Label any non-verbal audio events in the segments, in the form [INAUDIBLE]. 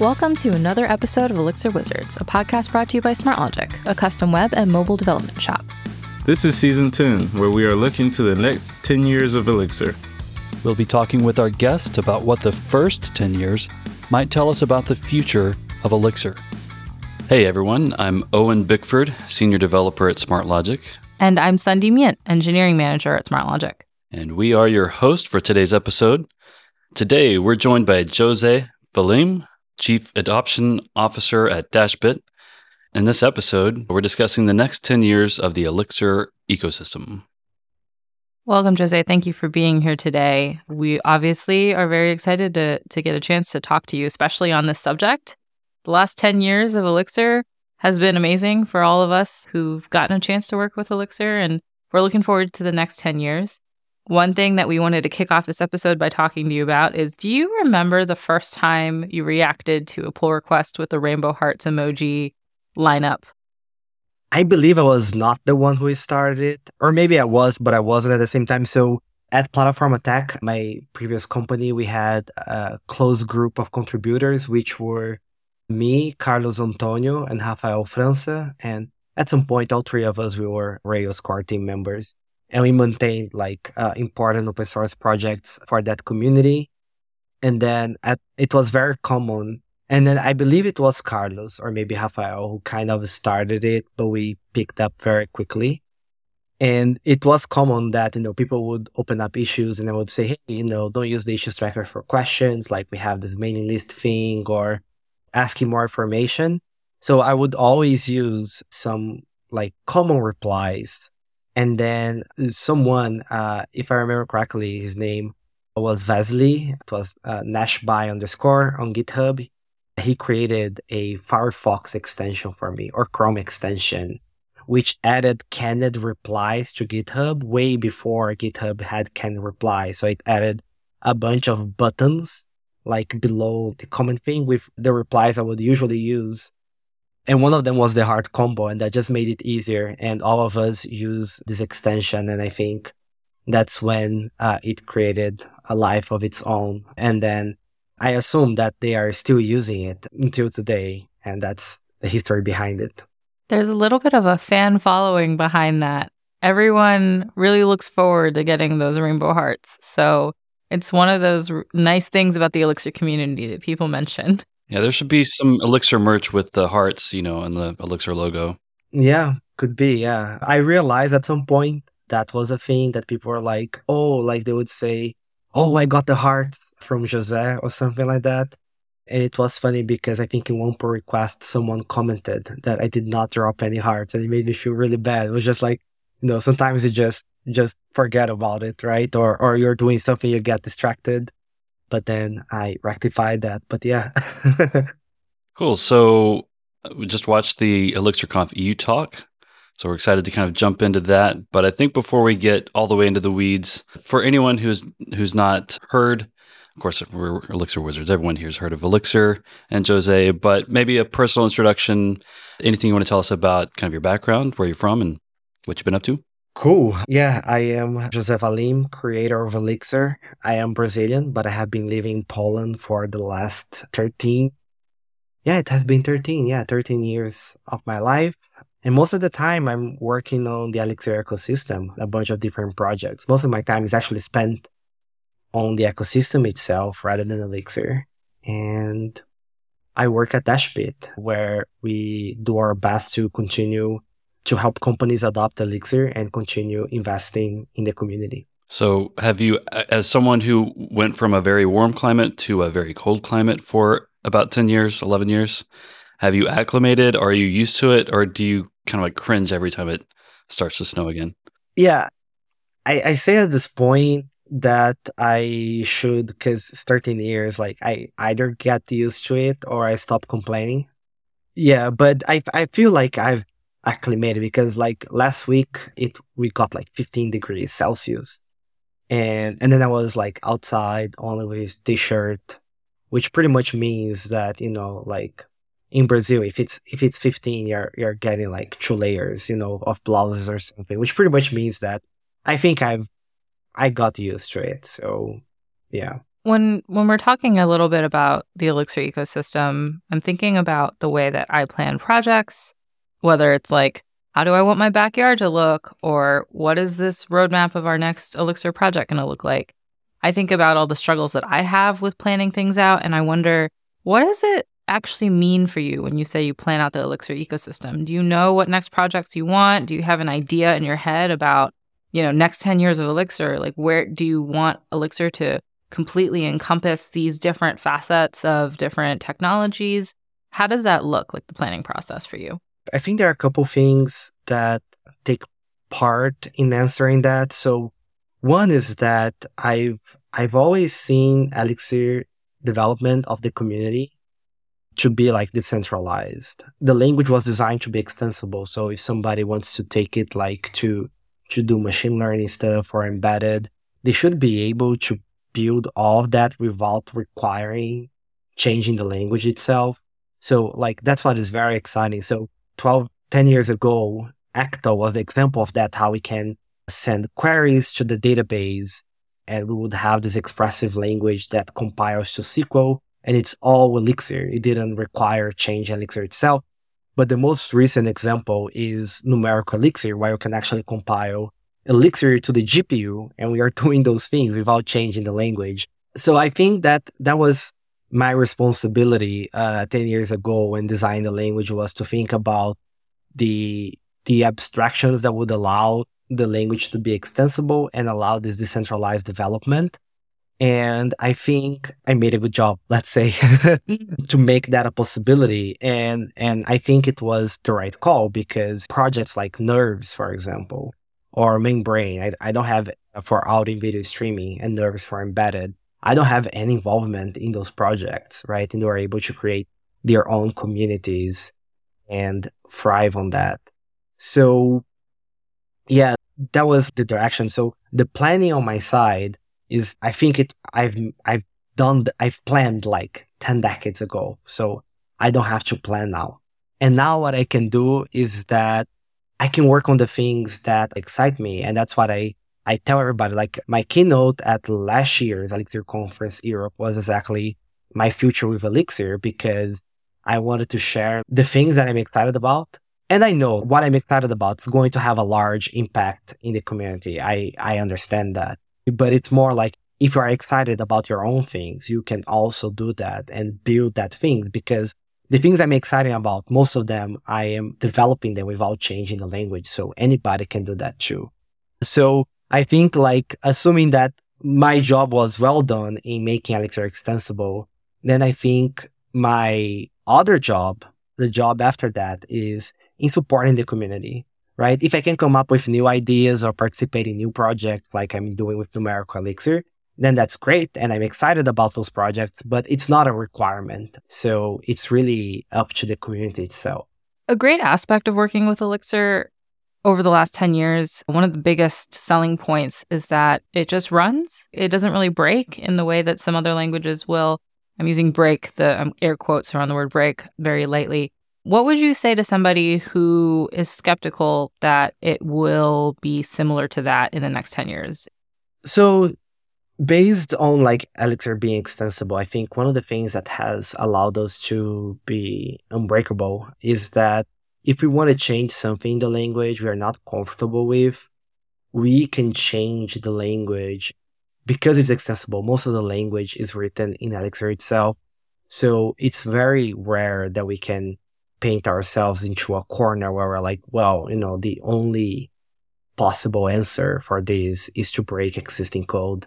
Welcome to another episode of Elixir Wizards, a podcast brought to you by SmartLogic, a custom web and mobile development shop. This is season 10, where we are looking to the next 10 years of Elixir. We'll be talking with our guests about what the first 10 years might tell us about the future of Elixir. Hey everyone, I'm Owen Bickford, Senior Developer at SmartLogic. And I'm Sundi Myint, Engineering Manager at SmartLogic. And we are your host for today's episode. Today, we're joined by Jose Valim, Chief Adoption Officer at Dashbit. In this episode, we're discussing the next 10 years of the Elixir ecosystem. Welcome, Jose. Thank you for being here today. We obviously are very excited to, to get a chance to talk to you, especially on this subject. The last 10 years of Elixir has been amazing for all of us who've gotten a chance to work with Elixir, and we're looking forward to the next 10 years. One thing that we wanted to kick off this episode by talking to you about is do you remember the first time you reacted to a pull request with the rainbow hearts emoji lineup? I believe I was not the one who started it, or maybe I was, but I wasn't at the same time. So at Plataformatec, my previous company, we had a close group of contributors, which were me, Carlos Antonio, and Rafael França. And at some point, all three of us, we were Rails core team members and we maintained like uh, important open source projects for that community. And then at, it was very common. And then I believe it was Carlos or maybe Rafael who kind of started it, but we picked up very quickly. And it was common that, you know, people would open up issues and they would say, hey, you know, don't use the issues tracker for questions. Like we have this mailing list thing or asking more information. So I would always use some like common replies and then someone, uh, if I remember correctly, his name was Vasily. It was uh, Nashby underscore on GitHub. He created a Firefox extension for me or Chrome extension, which added canned replies to GitHub way before GitHub had canned replies. So it added a bunch of buttons like below the comment thing with the replies I would usually use and one of them was the heart combo and that just made it easier. And all of us use this extension and i think that's when uh, it created a life of its own. And then i assume that they are still using it until today and that's the history behind it. There's a little bit of a fan following behind that. Everyone really looks forward to getting those rainbow hearts. So it's one of those nice things about the elixir community that people [LAUGHS] mention yeah, there should be some Elixir merch with the hearts, you know, and the Elixir logo. Yeah, could be. Yeah. I realized at some point that was a thing that people were like, oh, like they would say, oh, I got the hearts from Jose or something like that. And it was funny because I think in one pull request, someone commented that I did not drop any hearts and it made me feel really bad. It was just like, you know, sometimes you just, just forget about it, right? Or, or you're doing something, you get distracted but then I rectified that. But yeah. [LAUGHS] cool. So uh, we just watched the ElixirConf EU talk. So we're excited to kind of jump into that. But I think before we get all the way into the weeds, for anyone who's who's not heard, of course we're Elixir Wizards. Everyone here's heard of Elixir and Jose, but maybe a personal introduction. Anything you want to tell us about kind of your background, where you're from, and what you've been up to? Cool. Yeah, I am Jose Valim, creator of Elixir. I am Brazilian, but I have been living in Poland for the last 13. Yeah, it has been 13. Yeah, 13 years of my life. And most of the time, I'm working on the Elixir ecosystem, a bunch of different projects. Most of my time is actually spent on the ecosystem itself rather than Elixir. And I work at Dashbit, where we do our best to continue to help companies adopt Elixir and continue investing in the community. So, have you, as someone who went from a very warm climate to a very cold climate for about 10 years, 11 years, have you acclimated? Are you used to it? Or do you kind of like cringe every time it starts to snow again? Yeah. I, I say at this point that I should, because 13 years, like I either get used to it or I stop complaining. Yeah. But I, I feel like I've, acclimated because like last week it we got like 15 degrees Celsius. And and then I was like outside only with t-shirt, which pretty much means that, you know, like in Brazil, if it's if it's 15, you're you're getting like two layers, you know, of blouses or something, which pretty much means that I think I've I got used to it. So yeah. when when we're talking a little bit about the Elixir ecosystem, I'm thinking about the way that I plan projects, whether it's like how do I want my backyard to look or what is this roadmap of our next Elixir project going to look like? I think about all the struggles that I have with planning things out and I wonder what does it actually mean for you when you say you plan out the Elixir ecosystem? Do you know what next projects you want? Do you have an idea in your head about, you know, next 10 years of Elixir? Like where do you want Elixir to completely encompass these different facets of different technologies? How does that look like the planning process for you? I think there are a couple things that take part in answering that. So one is that I've I've always seen Elixir development of the community to be like decentralized. The language was designed to be extensible. So if somebody wants to take it like to to do machine learning stuff or embedded, they should be able to build all of that without requiring changing the language itself. So like that's what is very exciting. So 12, 10 years ago, Ecto was the example of that, how we can send queries to the database and we would have this expressive language that compiles to SQL and it's all Elixir. It didn't require change Elixir itself. But the most recent example is numerical Elixir, where you can actually compile Elixir to the GPU, and we are [LAUGHS] doing those things without changing the language. So I think that that was my responsibility uh, 10 years ago when designing the language was to think about the the abstractions that would allow the language to be extensible and allow this decentralized development. And I think I made a good job, let's say, [LAUGHS] to make that a possibility. And and I think it was the right call because projects like Nerves, for example, or Membrane, I, I don't have for audio video streaming and Nerves for embedded. I don't have any involvement in those projects, right? And they are able to create their own communities and thrive on that. So yeah, that was the direction. So the planning on my side is, I think it, I've, I've done, I've planned like 10 decades ago. So I don't have to plan now. And now what I can do is that I can work on the things that excite me. And that's what I I tell everybody like my keynote at last year's Elixir Conference Europe was exactly my future with Elixir because I wanted to share the things that I'm excited about. And I know what I'm excited about is going to have a large impact in the community. I, I understand that. But it's more like if you are excited about your own things, you can also do that and build that thing because the things I'm excited about, most of them, I am developing them without changing the language. So anybody can do that too. So I think like assuming that my job was well done in making Elixir extensible, then I think my other job, the job after that is in supporting the community, right? If I can come up with new ideas or participate in new projects like I'm doing with Numerical Elixir, then that's great. And I'm excited about those projects, but it's not a requirement. So it's really up to the community itself. A great aspect of working with Elixir over the last 10 years, one of the biggest selling points is that it just runs. It doesn't really break in the way that some other languages will. I'm using break, the um, air quotes around the word break very lightly. What would you say to somebody who is skeptical that it will be similar to that in the next 10 years? So, based on like Elixir being extensible, I think one of the things that has allowed us to be unbreakable is that if we want to change something in the language we are not comfortable with, we can change the language because it's accessible. Most of the language is written in Elixir itself. So it's very rare that we can paint ourselves into a corner where we're like, well, you know, the only possible answer for this is to break existing code.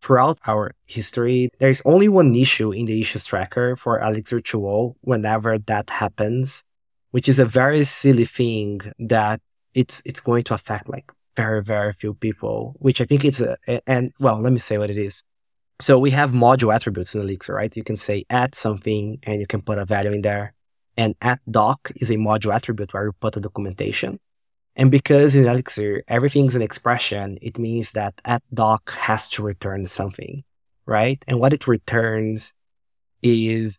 Throughout our history, there's only one issue in the issues tracker for Elixir 2.0 whenever that happens which is a very silly thing that it's it's going to affect like very very few people which i think it's a and well let me say what it is. So we have module attributes in elixir right? You can say add something and you can put a value in there. And at doc is a module attribute where you put the documentation. And because in elixir everything's an expression it means that at doc has to return something right? And what it returns is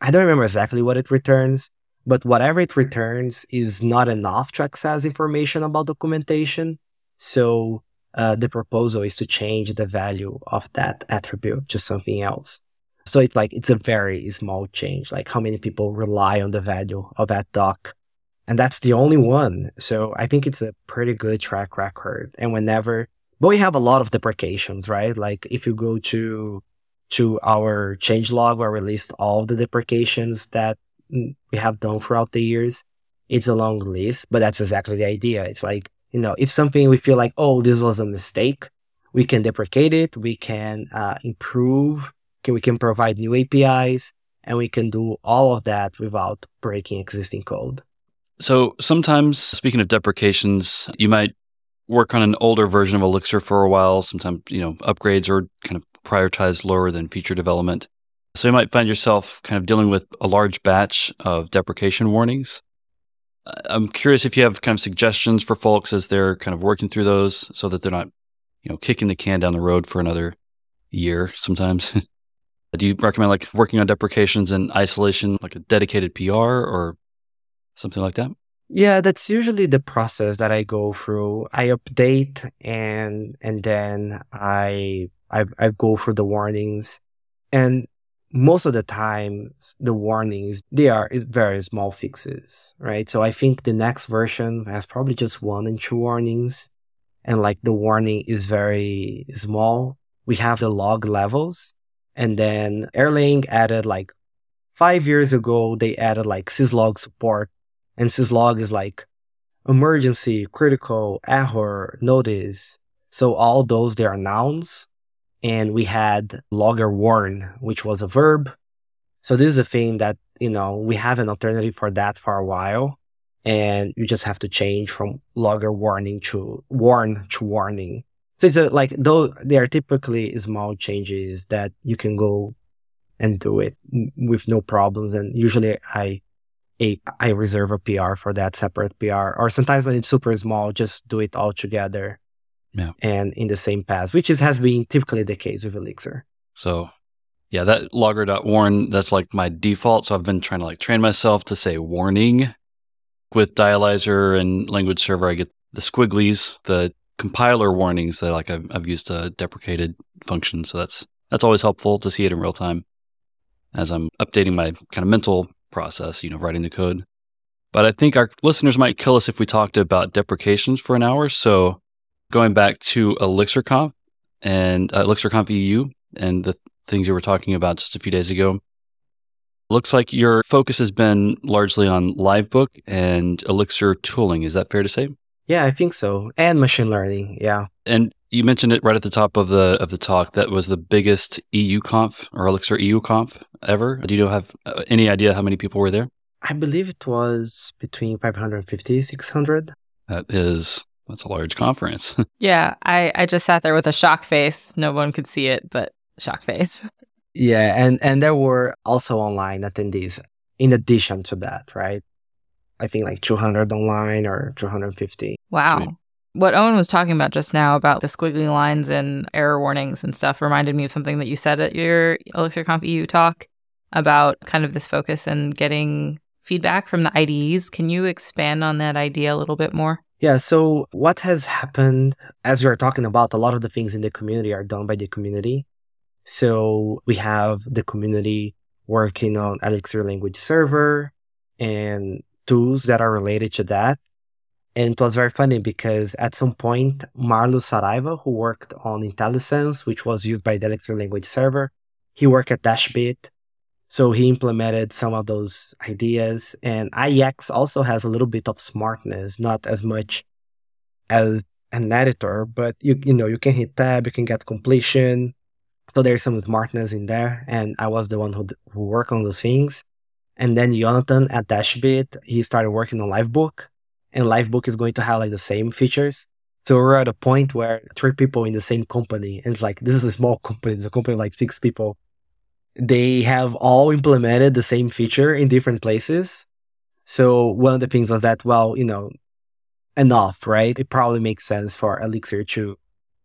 i don't remember exactly what it returns but whatever it returns is not enough to access information about documentation. So uh, the proposal is to change the value of that attribute to something else. So it's like it's a very small change, like how many people rely on the value of that doc. And that's the only one. So I think it's a pretty good track record. And whenever but we have a lot of deprecations, right? Like if you go to to our change log where we list all the deprecations that we have done throughout the years, it's a long list, but that's exactly the idea. It's like, you know, if something we feel like, oh, this was a mistake, we can deprecate it, we can uh, improve, can, we can provide new APIs, and we can do all of that without breaking existing code. So sometimes, speaking of deprecations, you might work on an older version of Elixir for a while. Sometimes, you know, upgrades are kind of prioritized lower than feature development. So you might find yourself kind of dealing with a large batch of deprecation warnings. Uh, I'm curious if you have kind of suggestions for folks as they're kind of working through those so that they're not, you know, kicking the can down the road for another year sometimes. [LAUGHS] Uh, do you recommend like working on deprecations in isolation, like a dedicated PR or something like that? Yeah, that's usually the process that I go through. I update and and then I I, I go through the warnings. And most of the time the warnings they are very small fixes, right? So I think the next version has probably just one and two warnings. And like the warning is very small. We have the log levels. And then Erlang added like five years ago, they added like syslog support and syslog is like emergency, critical, error, notice. So all those, they are nouns. And we had logger warn, which was a verb. So this is a thing that, you know, we have an alternative for that for a while. And you just have to change from logger warning to warn to warning. So it's a, like, though they are typically small changes that you can go and do it with no problems. And usually I I reserve a PR for that separate PR. Or sometimes when it's super small, just do it all together. Yeah. And in the same path, which is has been typically the case with Elixir. So yeah, that logger.warn, that's like my default. So I've been trying to like train myself to say warning with Dialyzer and language server. I get the squigglies, the compiler warnings that like I've, I've used a deprecated function. So that's, that's always helpful to see it in real time as I'm updating my kind of mental process, you know, writing the code. But I think our listeners might kill us if we talked about deprecations for an hour. So going back to ElixirConf and uh, ElixirConf EU and the things you were talking about just a few days ago, looks like your focus has been largely on Livebook and Elixir tooling. Is that fair to say? Yeah, I think so. And machine learning. Yeah. And you mentioned it right at the top of the of the talk. That was the biggest EU conf or Elixir EU conf ever. Do you have uh, any idea how many people were there? I believe it was between 550, 600. That is that's a large conference. [LAUGHS] yeah, I I just sat there with a shock face. No one could see it, but shock face. [LAUGHS] Yeah, and and there were also online attendees in addition to that, right? I think like 200 online or 250. Wow. Sweet. What Owen was talking about just now about the squiggly lines and error warnings and stuff reminded me of something that you said at your ElixirConf EU talk about kind of this focus and getting feedback from the IDEs. Can you expand on that idea a little bit more? Yeah, so what has happened, as we are talking about, a lot of the things in the community are done by the community. So we have the community working on Elixir language server and tools that are related to that. And it was very funny because at some point, Marlus Saraiva, who worked on IntelliSense, which was used by the Elixir language server, he worked at Dashbit. So he implemented some of those ideas. And IEX also has a little bit of smartness, not as much as an editor, but you you know, you can hit tab, you can get completion. So there's some smartness in there. And I was the one who, who worked on those things. And then Jonatan at Dashbit, he started working on Livebook and Livebook is going to have like the same features. So we're at a point where three people in the same company, and it's like this is a small company, it's a company like six people. They have all implemented the same feature in different places. So one of the things was that, well, you know, enough, right? It probably makes sense for Elixir to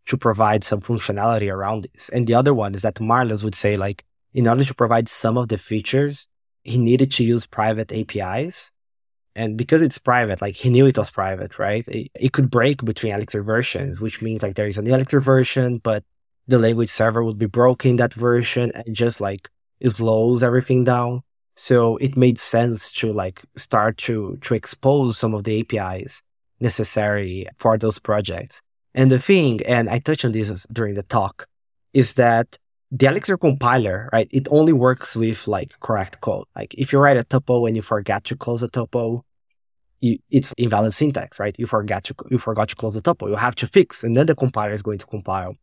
to provide some functionality around this. And the other one is that Marlus would say, like, in order to provide some of the features, he needed to use private APIs And because it's private, like he knew it was private, right? It, it could break between Elixir versions, which means like there is an Elixir version, but the language server would be broken that version and just like it slows everything down. So it made sense to like start to to expose some of the APIs necessary for those projects. And the thing, and I touched on this during the talk, is that the Elixir compiler, right, it only works with like correct code. Like if you write a tuple and you forget to close a tuple, you, it's invalid syntax, right? You forgot to you forgot to close the tuple. You have to fix, and then the compiler is going to compile.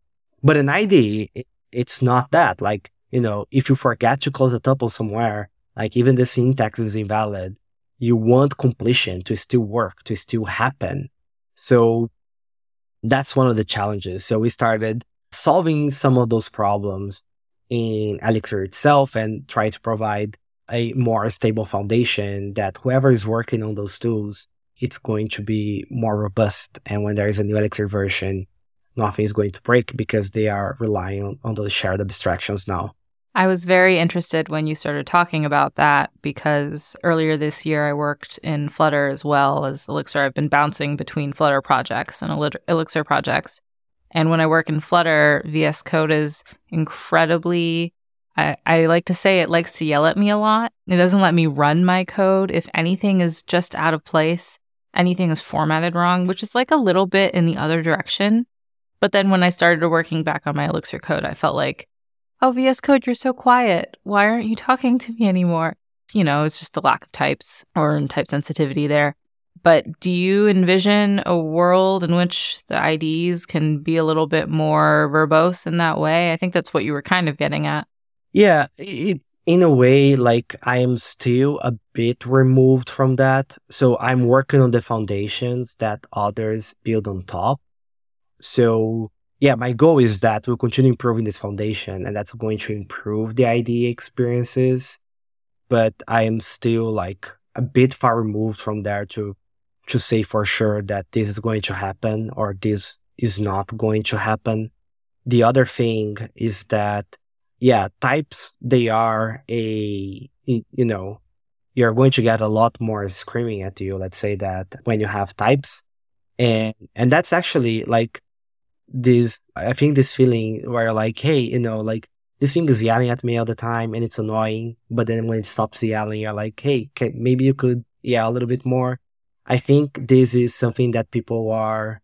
But in IDE, it, it's not that. Like you know, if you forget to close a tuple somewhere, like even the syntax is invalid, you want completion to still work, to still happen. So that's one of the challenges. So we started solving some of those problems in Elixir itself and try to provide a more stable foundation that whoever is working on those tools, it's going to be more robust. And when there is a new Elixir version, nothing is going to break because they are relying on, those shared abstractions now. I was very interested when you started talking about that because earlier this year I worked in Flutter as well as Elixir. I've been bouncing between Flutter projects and Elixir projects. And when I work in Flutter, VS Code is incredibly, I, I like to say it likes to yell at me a lot. It doesn't let me run my code. If anything is just out of place, anything is formatted wrong, which is like a little bit in the other direction. But then when I started working back on my Elixir code, I felt like, oh, VS Code, you're so quiet. Why aren't you [LAUGHS] talking to me anymore? You know, it's just the lack of types or type sensitivity there. But do you envision a world in which the IDs can be a little bit more verbose in that way? I think that's what you were kind of getting at. Yeah, it, in a way, like I am still a bit removed from that. So I'm working on the foundations that others build on top. So yeah, my goal is that we'll continue improving this foundation and that's going to improve the IDE experiences. But I am still like a bit far removed from there to to say for sure that this is going to happen or this is not going to happen. The other thing is that, yeah, types, they are a, you know, you're going to get a lot more screaming at you. Let's say that when you have types. And, and that's actually like this, I think this feeling where like, hey, you know, like this thing is yelling at me all the time and it's annoying. But then when it stops yelling, you're like, hey, can, maybe you could yell a little bit more I think this is something that people are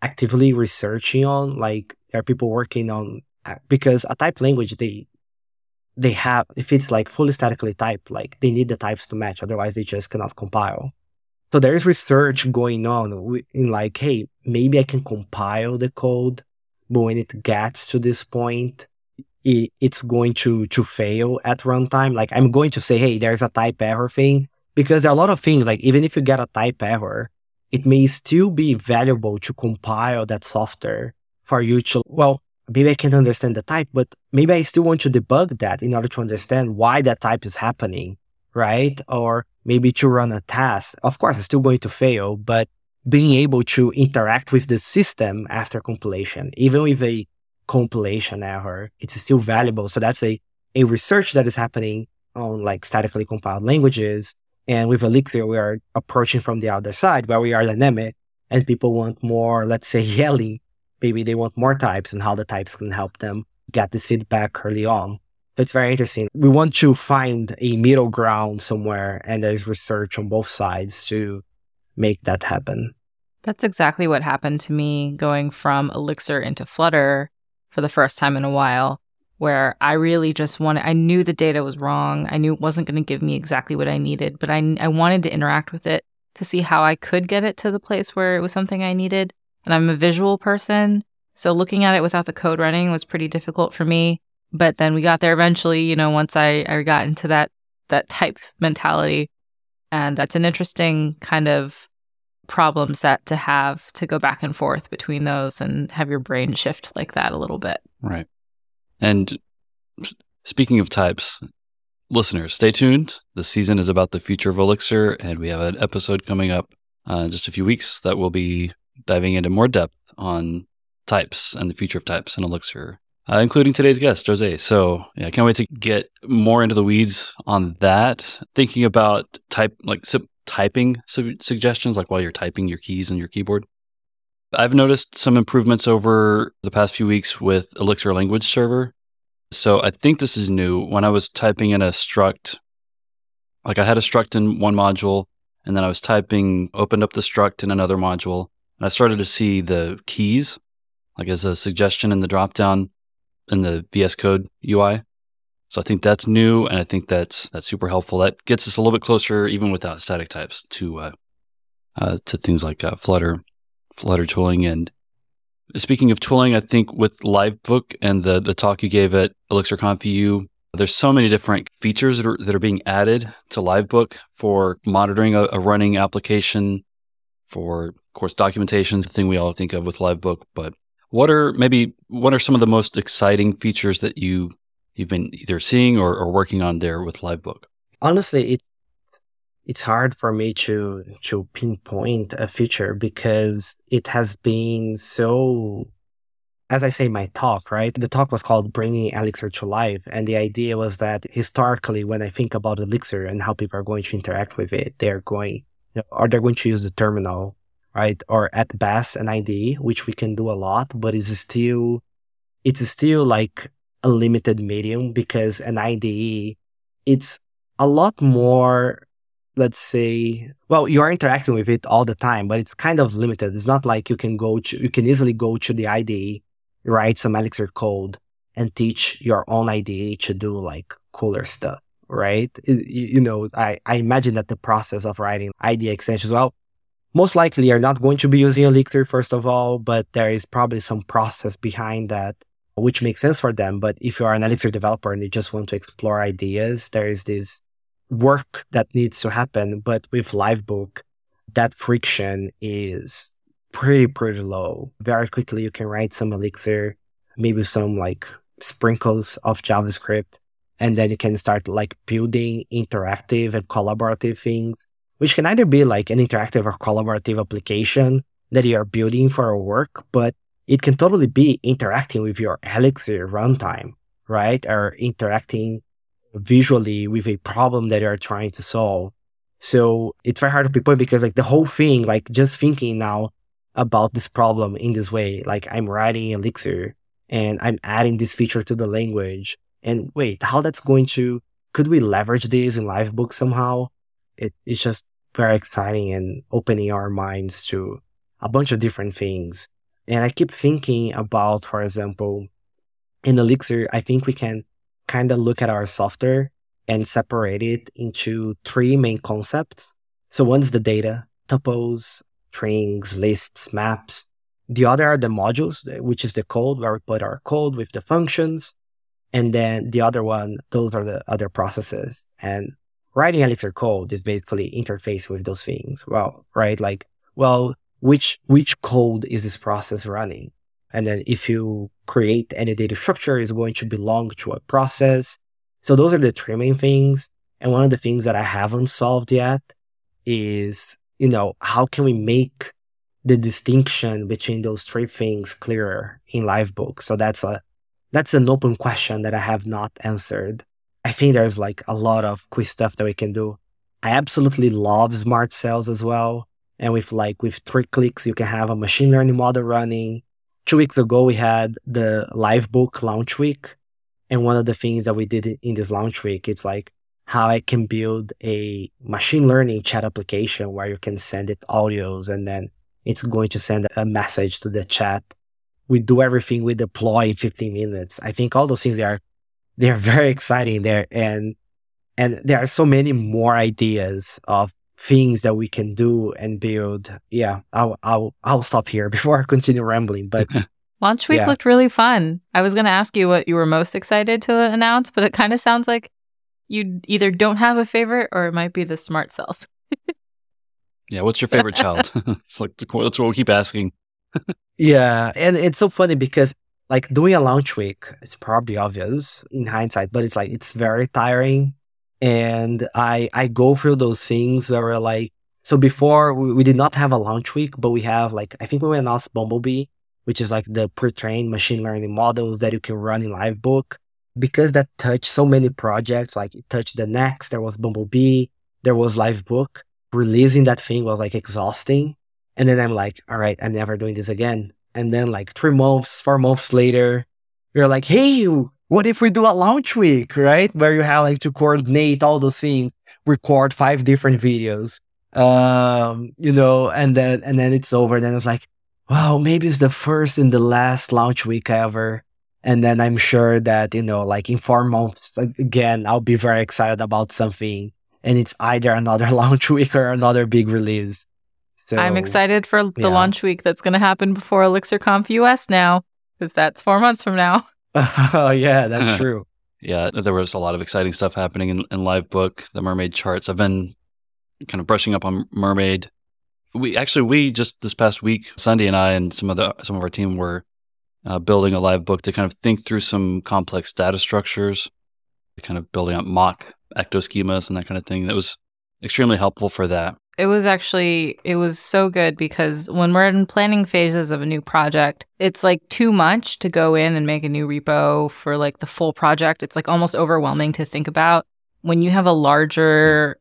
actively researching on. Like there are people working on uh, because a type language they they have if it's like fully statically typed, like they need the types to match, otherwise they just cannot compile. So there is research going on in like, hey, maybe I can compile the code, but when it gets to this point, it, it's going to to fail at runtime. Like I'm going to say, hey, there's a type error thing, because there are a lot of things like even if you get a type error, it may still be valuable to compile that software for you to, well, maybe I can understand the type, but maybe I still want to debug that in order to understand why that type is happening, right? Or maybe to run a task. Of course, it's still going to fail, but being able to interact with the system after compilation, even with a compilation error, it's still valuable. So that's a, a research that is happening on like statically compiled languages and with Elixir, we are approaching from the other side where we are dynamic and people want more, let's say, [LAUGHS] yelling. Maybe they want more types and how the types can help them get this feedback early on. That's very interesting. We want to find a middle ground somewhere, and there's research on both sides to make that happen. That's exactly what happened to me going from Elixir into Flutter for the first time in a while where I really just wanted, I knew the data was wrong. I knew it wasn't going to give me exactly what I needed, but I, I wanted to interact with it to see how I could get it to the place where it was something I needed. And I'm a visual person. So looking at it without the code running was pretty difficult for me. But then we got there eventually, you know, once I, I got into that, that type mentality. And that's an interesting kind of problem set to have to go back and forth between those and have your brain shift like that a little bit. Right. And speaking of types, listeners, stay tuned. The season is about the future of Elixir, and we have an episode coming up uh, in just a few weeks that will be diving into more depth on types and the future of types in Elixir, uh, including today's guest, Jose. So, yeah, I can't wait to get more into the weeds on that. Thinking about type, like, so typing su- suggestions, like while you're typing your keys on your keyboard. I've noticed some improvements over the past few weeks with Elixir Language Server. So I think this is new. When I was typing in a struct, like I had a struct in one module, and then I was typing, opened up the struct in another module, and I started to see the keys, like as a suggestion in the dropdown in the VS Code UI. So I think that's new, and I think that's that's super helpful. That gets us a little bit closer, even without static types, to uh, uh, to things like uh, Flutter, Flutter tooling. And speaking of tooling, I think with Livebook and the the talk you gave at ElixirConf EU, there's so many different features that are, that are being added to Livebook for monitoring a, a running application, for of course documentation the thing we all think of with Livebook. But what are maybe what are some of the most exciting features that you you've been either seeing or, or working on there with Livebook? Honestly, it it's hard for me to to pinpoint a feature because it has been so as I say my talk, right? The talk was called Bringing Elixir to Life. And the idea was that historically, when I think about Elixir and how people are going to interact with it, they're going, you know, or they're going to use the terminal, right? Or at best an IDE, which we can do a lot, but it's still, it's still like a limited medium because an IDE, it's a lot more, let's say, well, you are interacting with it all the time, but it's kind of limited. It's not like you can go to, you can easily go to the IDE, write some Elixir code and teach your own IDE to do like cooler stuff, right? You, you know, I, I imagine that the process of writing IDE extensions, well, most likely you're not going to be using Elixir first of all, but there is probably some process behind that which makes sense for them. But if you are an Elixir developer and you just want to explore ideas, there is this work that needs to happen. But with Livebook, that friction is pretty, pretty low. Very quickly, you can write some Elixir, maybe some like sprinkles of JavaScript, and then you can start like building interactive and collaborative things, which can either be like an interactive or collaborative application that you are building for a work, but it can totally be interacting with your Elixir runtime, right? Or interacting visually with a problem that you're trying to solve. So it's very hard to pinpoint because like the whole thing, like just thinking now about this problem in this way, like I'm writing Elixir and I'm adding this feature to the language. And wait, how that's going to, could we leverage this in Livebook somehow? It, it's just very exciting and opening our minds to a bunch of different things. And I keep thinking about, for example, in Elixir, I think we can kind of look at our software and separate it into three main concepts. So one's the data, tuples, strings, lists, maps. The other are the modules, which is the code where we put our code with the functions. And then the other one, those are the other processes. And writing Elixir code is basically interface with those things. Well, right? Like, well, which which code is this process running? And then if you create any data structure, is going to belong to a process. So those are the three main things. And one of the things that I haven't solved yet is, you know, how can we make the distinction between those three things clearer in live Livebook? So that's a that's an open question that I have not answered. I think there's like a lot of cool stuff that we can do. I absolutely love smart cells as well. And with like with three clicks, you can have a machine learning model running. Two weeks ago, we had the Livebook launch week. And one of the things that we did in this launch week, it's like how I can build a machine learning chat application where you can send it audios and then it's going to send a message to the chat. We do everything we deploy in 15 minutes. I think all those things are they are very exciting there and and there are so many more ideas of things that we can do and build. Yeah, I'll I'll I'll stop here [LAUGHS] before I continue rambling. But [LAUGHS] launch week yeah. looked really fun. I was going to ask you what you were most excited to announce, but it kind of sounds like you either don't have a favorite or it might be the smart cells. [LAUGHS] yeah, what's your favorite child? it's like that's what we keep asking. yeah, and it's so funny because like doing a launch week, it's probably obvious in hindsight, but it's like it's very tiring and I I go through those things where we're like, so before we, we did not have a launch week, but we have like I think we announced Bumblebee, which is like the pre-trained machine learning models that you can run in Livebook. Because that touched so many projects, like it touched the Nx, there was Bumblebee, there was Livebook. releasing that thing was like exhausting. And then I'm like, all right, I'm never doing this again. And then like three months, four months later, you're like, hey, what if we do a launch week, right? Where you have like to coordinate all those things, record five different videos, um, you know, and then and then it's over. Then it's like, wow, maybe it's the first and the last launch week ever. And then I'm sure that, you know, like in four months, again, I'll be very excited about something. And it's either another [LAUGHS] launch week or another big release. So, I'm excited for the yeah. launch week that's going to happen before ElixirConf US now, because that's four months from now. [LAUGHS] [LAUGHS] oh, yeah, that's [LAUGHS] true. Yeah, there was a lot of exciting stuff happening in, in Livebook, the mermaid charts. I've been kind of brushing up on mermaid. We actually we just this past week, Sundi and I and some of the some of our team were uh, building a Livebook to kind of think through some complex data structures, kind of building up mock Ecto schemas and that kind of thing. That was extremely helpful for that. It was actually it was so good because when we're in planning phases of a new project, it's like too much to go in and make a new repo for like the full project. It's like almost overwhelming to think about. When you have a larger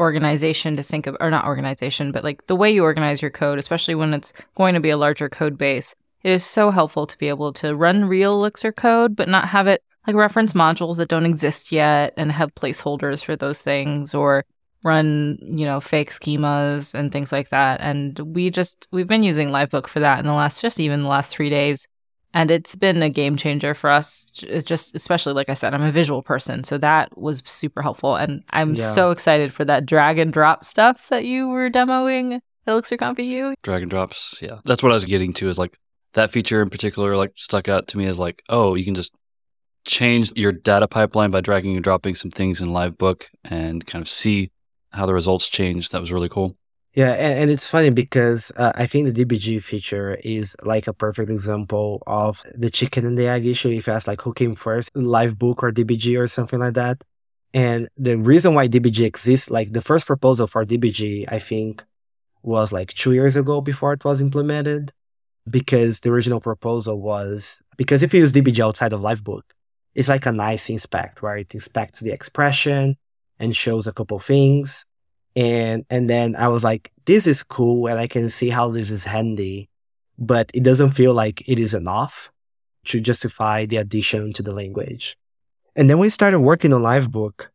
organization to think of or not organization, but like the way you organize your code, especially when it's going to be a larger code base, it is so helpful to be able to run real Elixir code, but not have it like reference modules that don't exist yet and have placeholders for those things or run, you know, fake schemas and things like that. And we just, we've been using Livebook for that in the last, just even the last three days. And it's been a game changer for us. It's just, especially like I said, I'm a visual person. So that was super helpful. And I'm yeah. so excited for that drag and drop stuff that you were demoing It at ElixirConf EU. Drag and drops. Yeah. That's what I was getting to is like that feature in particular, like stuck out to me as like, oh, you can just change your data pipeline by dragging and dropping some things in Livebook and kind of see how the results changed. That was really cool. Yeah, and, and it's funny because uh, I think the DBG feature is like a perfect example of the chicken and the egg issue. If you ask like who came first, Livebook or DBG or something like that. And the reason why DBG exists, like the first proposal for DBG, I think was like two years ago before it was implemented. Because the original proposal was because if you use DBG outside of Livebook, it's like a nice inspect where it inspects the expression and shows a couple things and and then I was like, this is cool, and I can see how this is handy, but it doesn't feel like it is enough to justify the addition to the language. And then we started working on Livebook.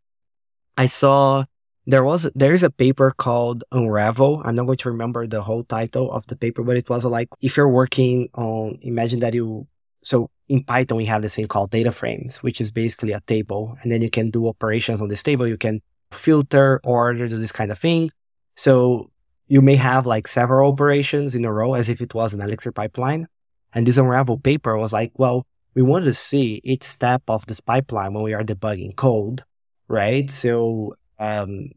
I saw there was there is a paper called Unravel. I'm not going to remember the whole title of the paper, but it was like if you're working on imagine that you so in Python we have this thing called data frames, which is basically a table, and then you can do operations on this table. You can filter, order, do this kind of thing. So you may have like several operations in a row as if it was an Elixir pipeline. And this Unravel paper was like, well, we wanted to see each step of this pipeline when we are debugging code, right? So, um,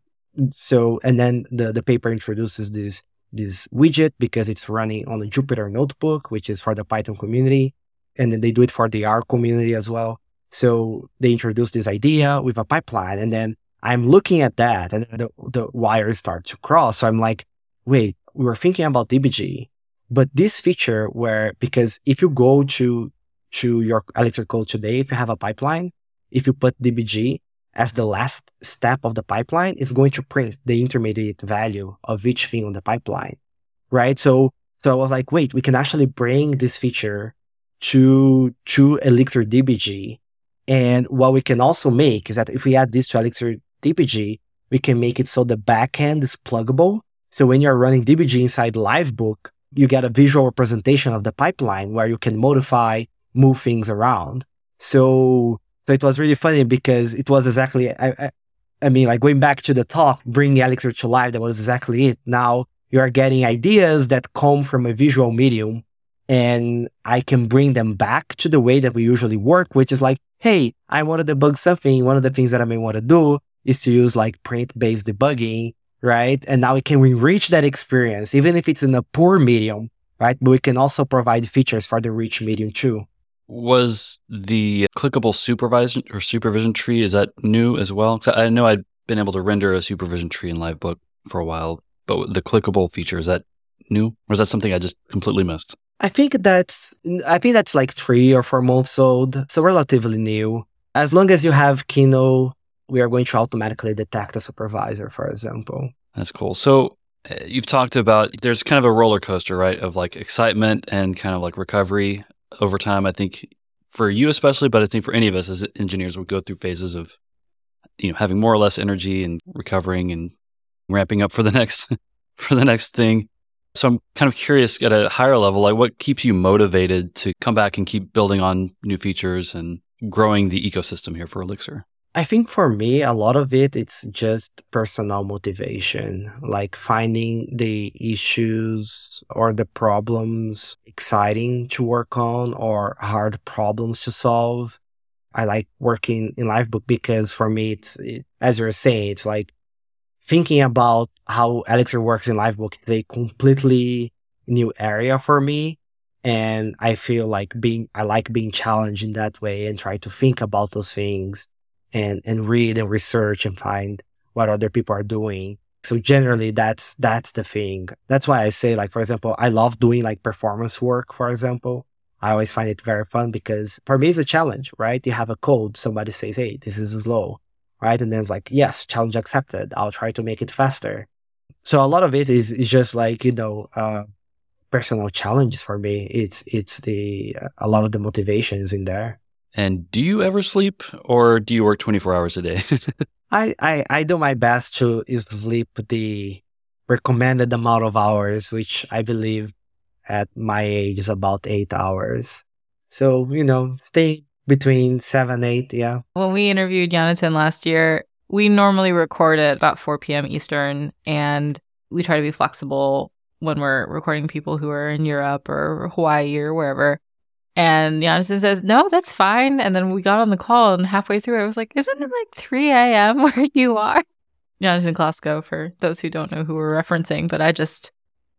so, and then the, the paper introduces this, this widget because it's running on a Jupyter notebook, which is for the Python community. And then they do it for the R community as well. So they introduce this idea with a pipeline and then I'm looking at that and the, the wires start to cross. So I'm like, wait, we were thinking about DBG, but this feature where, because if you go to, to your electrical today, if you have a pipeline, if you put DBG as the last step of the pipeline, it's going to print the intermediate value of each thing on the pipeline. Right. So, so I was like, wait, we can actually bring this feature to, to Elixir DBG. And what we can also make is that if we add this to Elixir DBG, we can make it so the backend is pluggable. So when you're running DBG inside Livebook, you get a visual representation of the pipeline where you can modify, move things around. So, so it was really funny because it was exactly, I, I, I mean, like going back to the talk, bringing Elixir to life, that was exactly it. Now you are getting ideas that come from a visual medium and I can bring them back to the way that we usually work, which is like, hey, I want to debug something. One of the things that I may want to do is to use like print based debugging, right? And now we can enrich that experience, even if it's in a poor medium, right? But we can also provide features for the rich medium too. Was the clickable supervision or supervision tree, is that new as well? I know I'd been able to render a supervision tree in Livebook for a while, but the clickable feature, is that new? Or is that something I just completely missed? I think that's I think that's like three or four months old, so relatively new. As long as you have Kino we are going to automatically detect a supervisor, for example. That's cool. So uh, you've talked about there's kind of a roller coaster, right? Of like excitement and kind of like recovery over time. I think for you especially, but I think for any of us as engineers, we go through phases of you know having more or less energy and recovering and ramping up for the [LAUGHS] next for the next thing. So I'm kind of curious at a higher level, like what keeps you motivated to come back and keep building on new features and growing the ecosystem here for Elixir? I think for me, a lot of it, it's just personal motivation, like finding the issues or the problems exciting to work on or hard problems to solve. I like working in Livebook because for me, it's, it, as you're saying, it's like thinking about how Elixir works in Livebook, it's a completely new area for me. And I feel like being, I like being challenged in that way and try to think about those things and, and read and research and find what other people are doing. So generally that's, that's the thing. That's why I say like, for example, I love doing like performance work, for example. I always find it very fun because for me it's a challenge, right? You have a code, somebody says, Hey, this is slow right? And then it's like, yes, challenge accepted. I'll try to make it faster. So a lot of it is is just like you know uh, personal challenges for me. It's it's the a lot of the motivations in there. And do you ever sleep, or do you work twenty four hours a day? [LAUGHS] I, I I do my best to sleep the recommended amount of hours, which I believe at my age is about eight hours. So you know, stay between seven, eight, yeah. When we interviewed Jonatan last year, we normally record at about 4 p.m. Eastern, and we try to be flexible when we're recording people who are in Europe or Hawaii or wherever. And Jonatan says, No, that's fine. And then we got on the call, and halfway through, I was like, Isn't it like 3 a.m. [LAUGHS] where you are? Jonatan Klosko, for those who don't know who we're referencing, but I just,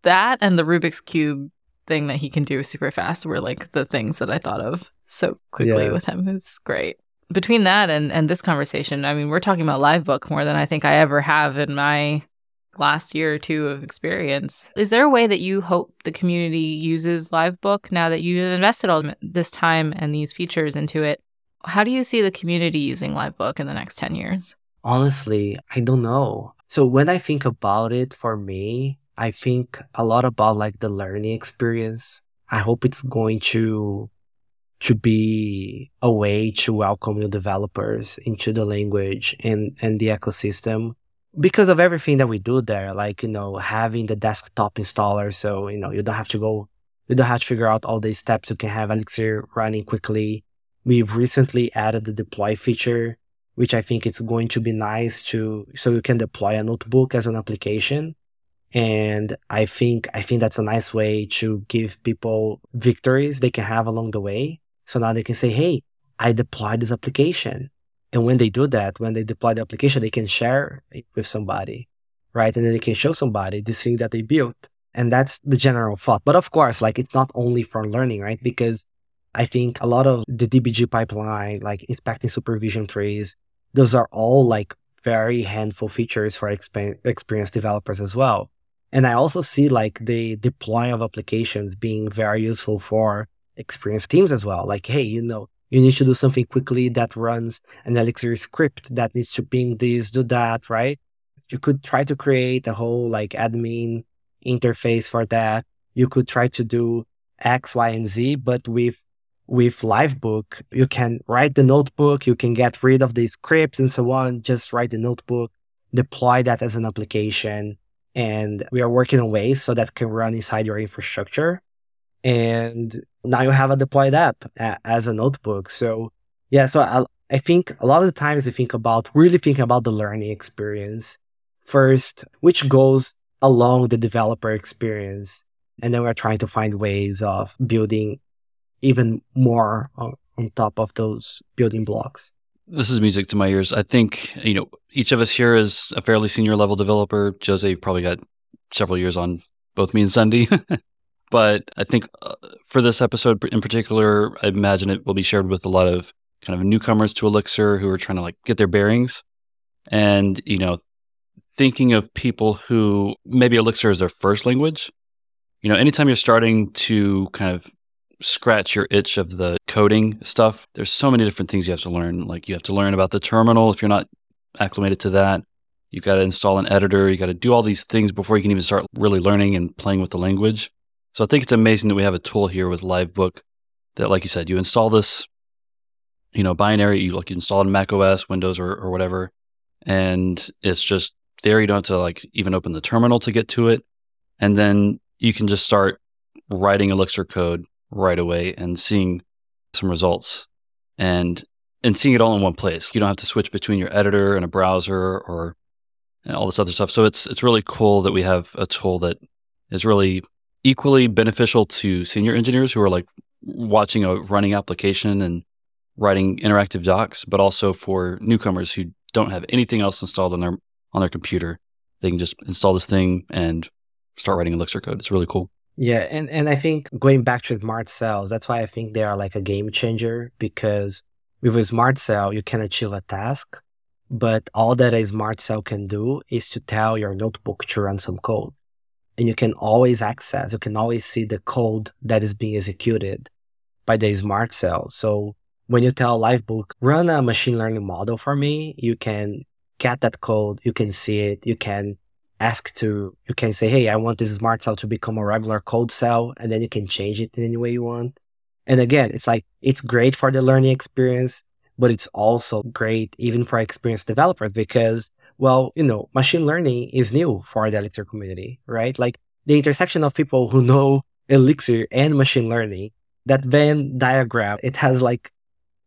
that and the Rubik's Cube thing that he can do super fast were like the things that I thought of so quickly yeah. with him. It's great. Between that and and this conversation, I mean, we're talking about Livebook more than I think I ever have in my last year or two of experience. Is there a way that you hope the community uses Livebook now that you've invested all this time and these features into it? How do you see the community using Livebook in the next 10 years? Honestly, I don't know. So when I think about it for me, I think a lot about like the learning experience. I hope it's going to to be a way to welcome new developers into the language and, and the ecosystem because of everything that we do there, like, you know, having the desktop installer. So, you know, you don't have to go, you don't have to figure out all these steps. You can have Elixir running quickly. We've recently added the deploy feature, which I think it's going to be nice to, so you can deploy a notebook as an application and I think, I think that's a nice way to give people victories they can have along the way. So now they can say, Hey, I deployed this application. And when they do that, when they deploy the application, they can share it with somebody, right? And then they can show somebody this thing that they built. And that's the general thought. But of course, like it's not only for learning, right? Because I think a lot of the DBG pipeline, like inspecting supervision trees, those are all like very handful features for exp- experienced developers as well. And I also see like the deploying of applications being very useful for experienced teams as well. Like, hey, you know, you need to do something quickly that runs an Elixir script that needs to ping this, do that, right? You could try to create a whole like admin interface for that. You could try to do X, Y, and Z, but with with Livebook, you can write the notebook, you can get rid of the scripts and so on. Just write the notebook, deploy that as an application, and we are working on ways so that can run inside your infrastructure. And now you have a deployed app as a notebook. So yeah, so I, I think a lot of the times we think about really thinking about the learning experience first, which goes along the developer experience. And then we're trying to find ways of building even more on, on top of those building blocks. This is music to my ears. I think, you know, each of us here is a fairly senior level developer. Jose you've probably got several years on both me and Sundi. [LAUGHS] but I think uh, for this episode in particular, I imagine it will be shared with a lot of kind of newcomers to Elixir who are trying to like get their bearings. And, you know, thinking of people who maybe Elixir is their first language. You know, anytime you're starting to kind of scratch your itch of the coding stuff. There's so many different things you have to learn. Like you have to learn about the terminal if you're not acclimated to that. You've got to install an editor. You got to do all these things before you can even start really learning and playing with the language. So I think it's amazing that we have a tool here with Livebook that, like you said, you install this, you know, binary. You like you install it in Mac OS, Windows, or, or whatever, and it's just there. You don't have to like even open the terminal to get to it, and then you can just start writing Elixir code right away and seeing some results and and seeing it all in one place. You don't have to switch between your editor and a browser or all this other stuff. So it's it's really cool that we have a tool that is really equally beneficial to senior engineers who are like watching a running application and writing interactive docs, but also for newcomers who don't have anything else installed on their on their computer. They can just install this thing and start writing Elixir code. It's really cool. Yeah, and, and I think going back to smart cells, that's why I think they are like a game changer because with a smart cell, you can achieve a task, but all that a smart cell can do is to tell your notebook to run some code. And you can always access, you can always see the code that is being executed by the smart cell. So when you tell Livebook, run a machine learning model for me, you can get that code, you can see it, you can ask to, you can say, hey, I want this smart cell to become a regular code cell, and then you can change it in any way you want. And again, it's like, it's great for the learning experience, but it's also great even for experienced developers because, well, you know, machine learning is new for the Elixir community, right? Like the intersection of people who know Elixir and machine learning, that Venn diagram, it has like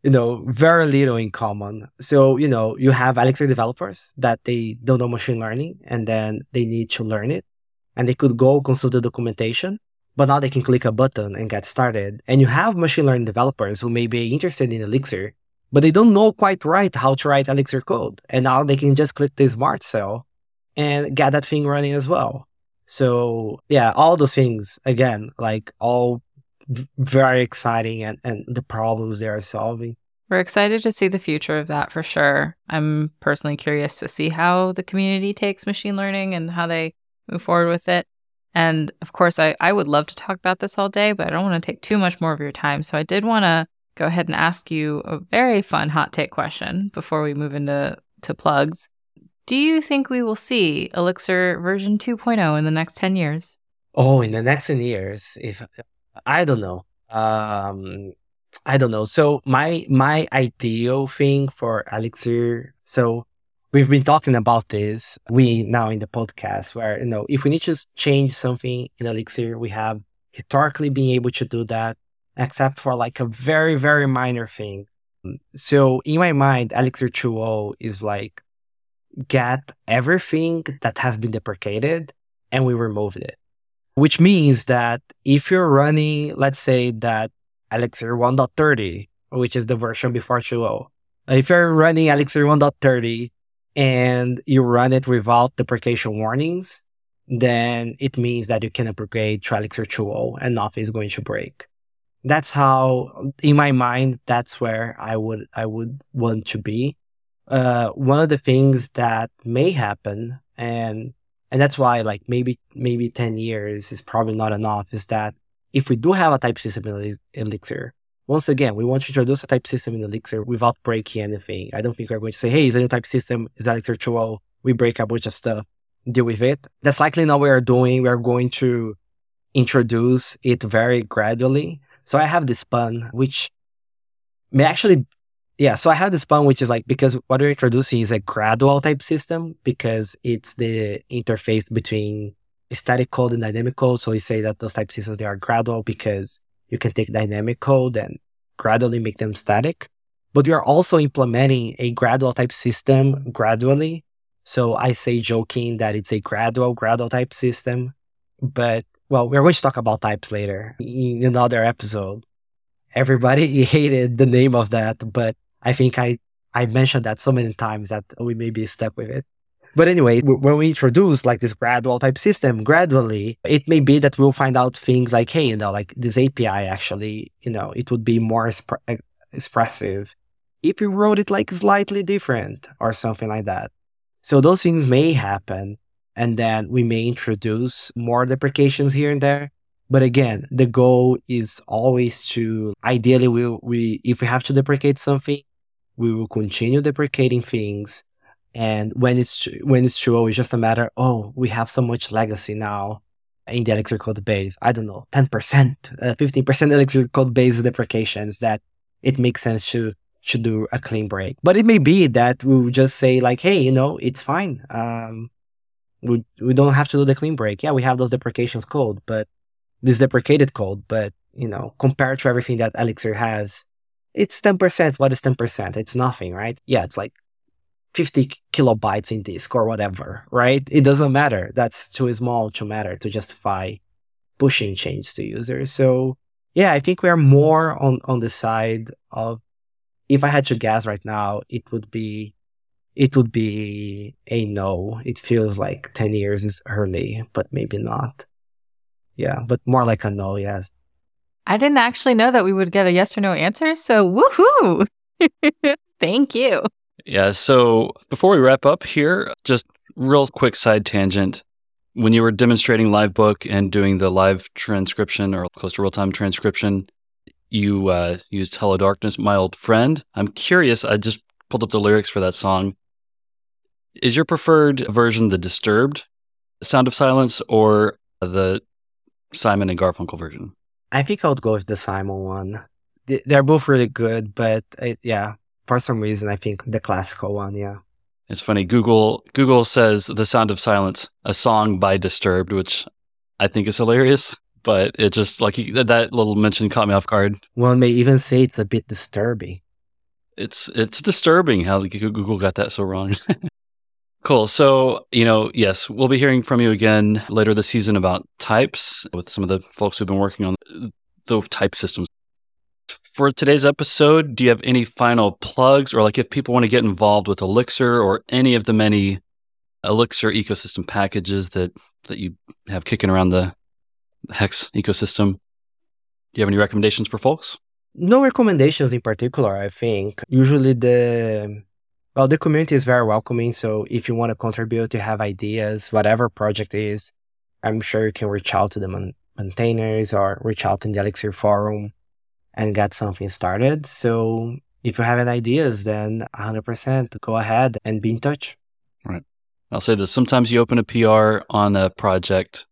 you know, very little in common. So, you know, you have Elixir developers that they don't know machine learning and then they need to learn it and they could go consult the documentation, but now they can click a button and get started. And you have machine learning developers who may be interested in Elixir, but they don't know quite right how to write Elixir code. And now they can just click the smart cell and get that thing running as well. So yeah, all those things again, like all very exciting and, and the problems they are solving. We're excited to see the future of that for sure. I'm personally curious to see how the community takes machine learning and how they move forward with it. And of course, I, I would love to talk about this all day, but I don't want to take too much more of your time. So I did want to go ahead and ask you a very fun hot take question before we move into to plugs. Do you think we will see Elixir version 2.0 in the next 10 years? Oh, in the next 10 years, if I don't know. Um, I don't know. So my my ideal thing for Elixir. So we've been talking about this. We now in the podcast where you know if we need to change something in Elixir, we have historically been able to do that, except for like a very very minor thing. So in my mind, Elixir 2.0 is like get everything that has been deprecated and we removed it which means that if you're running, let's say that Elixir 1.30, which is the version before 2.0, if you're running Elixir 1.30 and you run it without deprecation warnings, then it means that you can upgrade to Elixir 2.0 and nothing is going to break. That's how, in my mind, that's where I would I would want to be. Uh, one of the things that may happen, and and that's why like maybe maybe 10 years is probably not enough is that if we do have a type system in elixir once again we want to introduce a type system in elixir without breaking anything. I don't think we're going to say hey it's a type system? Is elixir 2.0 we break a bunch of stuff deal with it. That's likely not what we're doing. We're going to introduce it very gradually so i have this pun which may actually yeah, so I have this pun which is like because what we're introducing is a gradual type system because it's the interface between static code and dynamic code. So we say that those type systems they are gradual because you can take dynamic code and gradually make them static. But we are also implementing a gradual type system gradually. So I say joking that it's a gradual, gradual type system. But well, we're going to talk about types later in another episode. Everybody [LAUGHS] hated the name of that, but I think I, I mentioned that so many times that we may be stuck with it. But anyway, when we introduce like this gradual type system gradually, it may be that we'll find out things like, hey, you know, like this API actually, you know, it would be more exp- eh, expressive if you wrote it like slightly different or something like that. So those things may happen. And then we may introduce more deprecations here and there. But again, the goal is always to ideally we we if we have to deprecate something, we will continue deprecating things And when it's when it's true, it's just a matter. Oh, we have so much legacy now in the Elixir code base. I don't know, ten percent, uh, fifteen percent Elixir code base deprecations that it makes sense to to do a clean break. But it may be that we'll just say like, hey, you know, it's fine. Um, we we don't have to do the clean break. Yeah, we have those deprecations code, but this deprecated code, but you know, compared to everything that Elixir has, it's 10%. What is 10%? It's nothing, right? Yeah, it's like 50 kilobytes in disk or whatever, right? It doesn't matter. That's too small to matter to justify pushing change to users. So yeah, I think we are more on, on the side of, if I had to guess right now, it would be, it would be a no. It feels like 10 years is early, but maybe not. Yeah, but more like a no, yes. I didn't actually know that we would get a yes or no answer. So woohoo! [LAUGHS] Thank you. Yeah. So before we wrap up here, just real quick side tangent. When you were demonstrating Livebook and doing the live transcription or close to real time transcription, you uh, used Hello Darkness, My Old Friend. I'm curious. I just pulled up the lyrics for that song. Is your preferred version the Disturbed Sound of Silence or the Simon and Garfunkel version? I think I would go with the Simon one. They're both really good, but uh, yeah, for some reason, I think the classical one. Yeah. It's funny. Google Google says "The Sound of Silence," a song by Disturbed, which I think is hilarious. But it just like that little mention caught me off guard. One may even say it's a bit disturbing. It's it's disturbing how Google got that so wrong. [LAUGHS] Cool. So, you know, yes, we'll be hearing from you again later this season about types with some of the folks who've been working on the type systems. For today's episode, do you have any final plugs or like if people want to get involved with Elixir or any of the many Elixir ecosystem packages that that you have kicking around the Hex ecosystem? Do you have any recommendations for folks? No recommendations in particular, I think. Usually the well, the community is very welcoming. So if you want to contribute, you have ideas, whatever project is, I'm sure you can reach out to the maintainers or reach out in the Elixir forum and get something started. So if you have any ideas, then 100% go ahead and be in touch. Right. I'll say this. Sometimes you open a PR on a project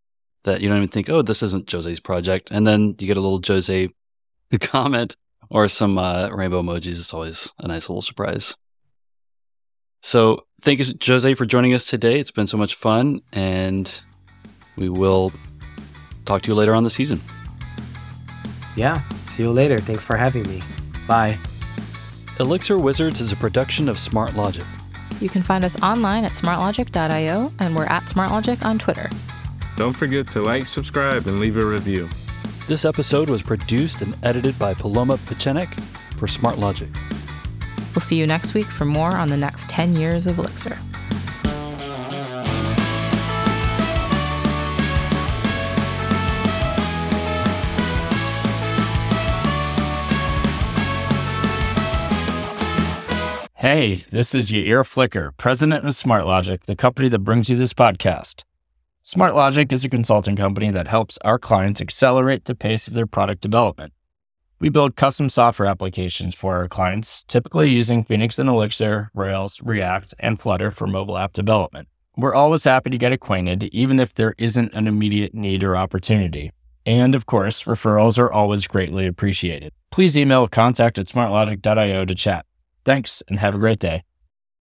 that you don't even think, oh, this isn't Jose's project. And then you get a little Jose [LAUGHS] comment or some uh, rainbow emojis. It's always a nice little surprise. So thank you, Jose, for joining us today. It's been so much fun, and we will talk to you later on the season. Yeah, see you later. Thanks for having me. Bye. Elixir Wizards is a production of SmartLogic. You can find us online at smartlogic.io, and we're at smartlogic on Twitter. Don't forget to like, subscribe, and leave a review. This episode was produced and edited by Paloma Pechenik for SmartLogic. We'll see you next week for more on the next 10 years of Elixir. Hey, this is Yair Flicker, president of SmartLogic, the company that brings you this podcast. SmartLogic is a consulting company that helps our clients accelerate the pace of their product development. We build custom software applications for our clients, typically using Phoenix and Elixir, Rails, React, and Flutter for mobile app development. We're always happy to get acquainted, even if there isn't an immediate need or opportunity. And of course, referrals are always greatly appreciated. Please email contact at smartlogic.io to chat. Thanks and have a great day.